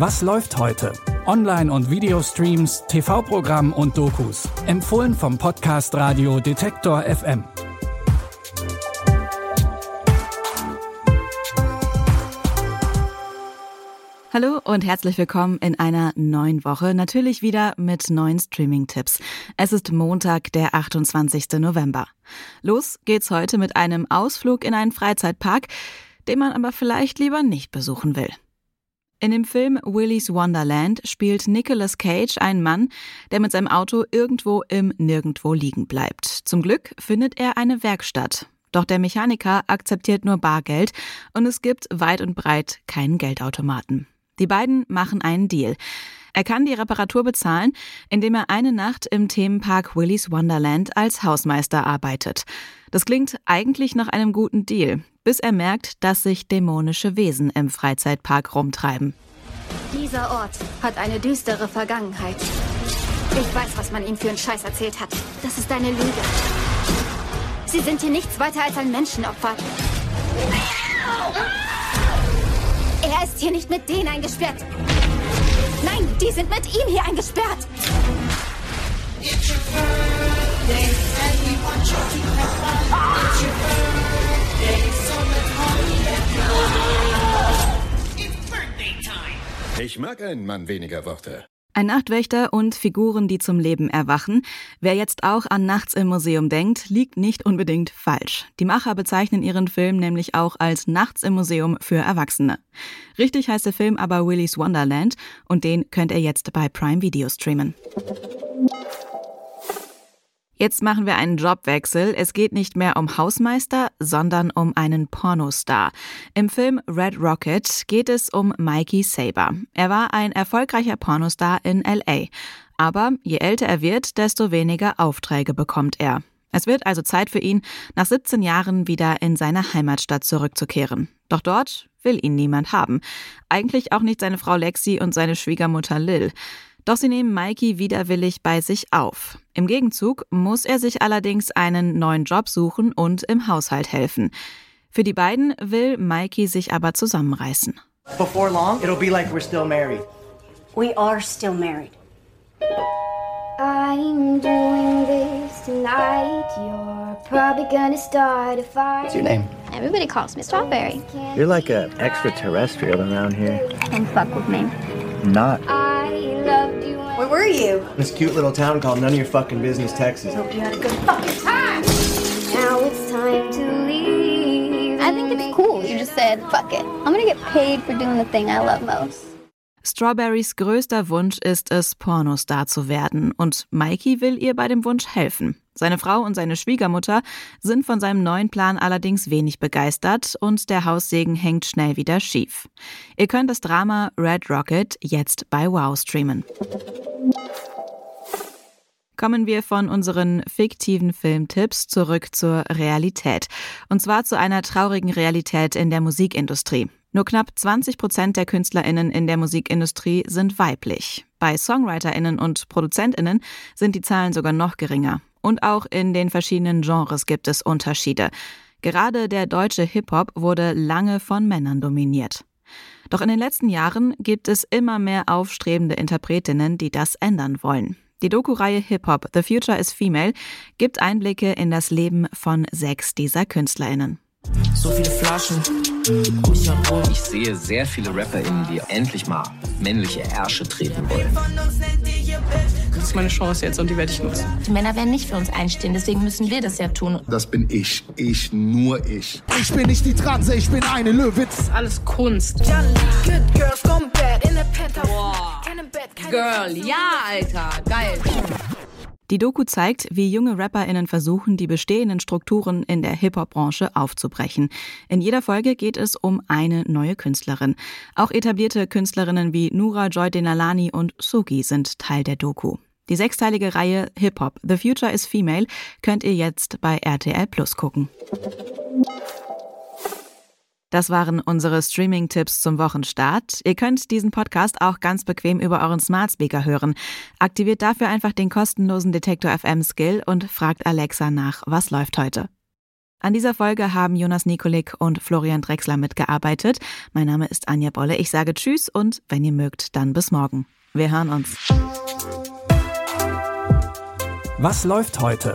Was läuft heute? Online- und Videostreams, TV-Programm und Dokus. Empfohlen vom Podcast Radio Detektor FM. Hallo und herzlich willkommen in einer neuen Woche. Natürlich wieder mit neuen Streaming-Tipps. Es ist Montag, der 28. November. Los geht's heute mit einem Ausflug in einen Freizeitpark, den man aber vielleicht lieber nicht besuchen will. In dem Film Willy's Wonderland spielt Nicolas Cage einen Mann, der mit seinem Auto irgendwo im Nirgendwo liegen bleibt. Zum Glück findet er eine Werkstatt. Doch der Mechaniker akzeptiert nur Bargeld und es gibt weit und breit keinen Geldautomaten. Die beiden machen einen Deal. Er kann die Reparatur bezahlen, indem er eine Nacht im Themenpark Willy's Wonderland als Hausmeister arbeitet. Das klingt eigentlich nach einem guten Deal, bis er merkt, dass sich dämonische Wesen im Freizeitpark rumtreiben. Dieser Ort hat eine düstere Vergangenheit. Ich weiß, was man ihm für einen Scheiß erzählt hat. Das ist eine Lüge. Sie sind hier nichts weiter als ein Menschenopfer. Er ist hier nicht mit denen eingesperrt. Die sind mit ihm hier eingesperrt. Ich mag einen Mann weniger Worte. Ein Nachtwächter und Figuren, die zum Leben erwachen. Wer jetzt auch an Nachts im Museum denkt, liegt nicht unbedingt falsch. Die Macher bezeichnen ihren Film nämlich auch als Nachts im Museum für Erwachsene. Richtig heißt der Film aber Willy's Wonderland und den könnt ihr jetzt bei Prime Video streamen. Jetzt machen wir einen Jobwechsel. Es geht nicht mehr um Hausmeister, sondern um einen Pornostar. Im Film Red Rocket geht es um Mikey Saber. Er war ein erfolgreicher Pornostar in LA. Aber je älter er wird, desto weniger Aufträge bekommt er. Es wird also Zeit für ihn, nach 17 Jahren wieder in seine Heimatstadt zurückzukehren. Doch dort will ihn niemand haben. Eigentlich auch nicht seine Frau Lexi und seine Schwiegermutter Lil. Doch sie nehmen Mikey widerwillig bei sich auf. Im Gegenzug muss er sich allerdings einen neuen Job suchen und im Haushalt helfen. Für die beiden will Mikey sich aber zusammenreißen. Before long, it'll be like we're still married. We are still married. I'm doing this tonight. You're probably gonna start a fire. What's your name? Everybody calls me Strawberry. You're like an extraterrestrial around here. Don't fuck with me. Not. I were you? This cute little town called None of Your Fucking Business, Texas. Hope you had a good fucking time. Now it's time to leave. I think it's cool. You just said, fuck it. I'm gonna get paid for doing the thing I love most. Strawberrys größter Wunsch ist es, Pornostar zu werden, und Mikey will ihr bei dem Wunsch helfen. Seine Frau und seine Schwiegermutter sind von seinem neuen Plan allerdings wenig begeistert und der Haussegen hängt schnell wieder schief. Ihr könnt das Drama Red Rocket jetzt bei Wow streamen. Kommen wir von unseren fiktiven Filmtipps zurück zur Realität. Und zwar zu einer traurigen Realität in der Musikindustrie. Nur knapp 20 Prozent der KünstlerInnen in der Musikindustrie sind weiblich. Bei SongwriterInnen und ProduzentInnen sind die Zahlen sogar noch geringer. Und auch in den verschiedenen Genres gibt es Unterschiede. Gerade der deutsche Hip-Hop wurde lange von Männern dominiert. Doch in den letzten Jahren gibt es immer mehr aufstrebende Interpretinnen, die das ändern wollen. Die Doku-Reihe Hip-Hop The Future is Female gibt Einblicke in das Leben von sechs dieser KünstlerInnen. So viele Flaschen um herum. Ich sehe sehr viele RapperInnen, die endlich mal männliche Ärsche treten wollen. Das ist meine Chance jetzt und die werde ich nutzen. Die Männer werden nicht für uns einstehen, deswegen müssen wir das ja tun. Das bin ich. Ich, nur ich. Ich bin nicht die Transe, ich bin eine Löwitz. Das ist alles Kunst. Boah. Girl, ja, Alter, geil. Die Doku zeigt, wie junge RapperInnen versuchen, die bestehenden Strukturen in der Hip-Hop-Branche aufzubrechen. In jeder Folge geht es um eine neue Künstlerin. Auch etablierte Künstlerinnen wie Nura Joy Denalani und Sugi sind Teil der Doku. Die sechsteilige Reihe Hip-Hop The Future is Female könnt ihr jetzt bei RTL Plus gucken. Das waren unsere Streaming-Tipps zum Wochenstart. Ihr könnt diesen Podcast auch ganz bequem über euren Smart Speaker hören. Aktiviert dafür einfach den kostenlosen Detektor FM Skill und fragt Alexa nach, was läuft heute. An dieser Folge haben Jonas Nikolik und Florian Drexler mitgearbeitet. Mein Name ist Anja Bolle. Ich sage Tschüss und wenn ihr mögt, dann bis morgen. Wir hören uns. Was läuft heute?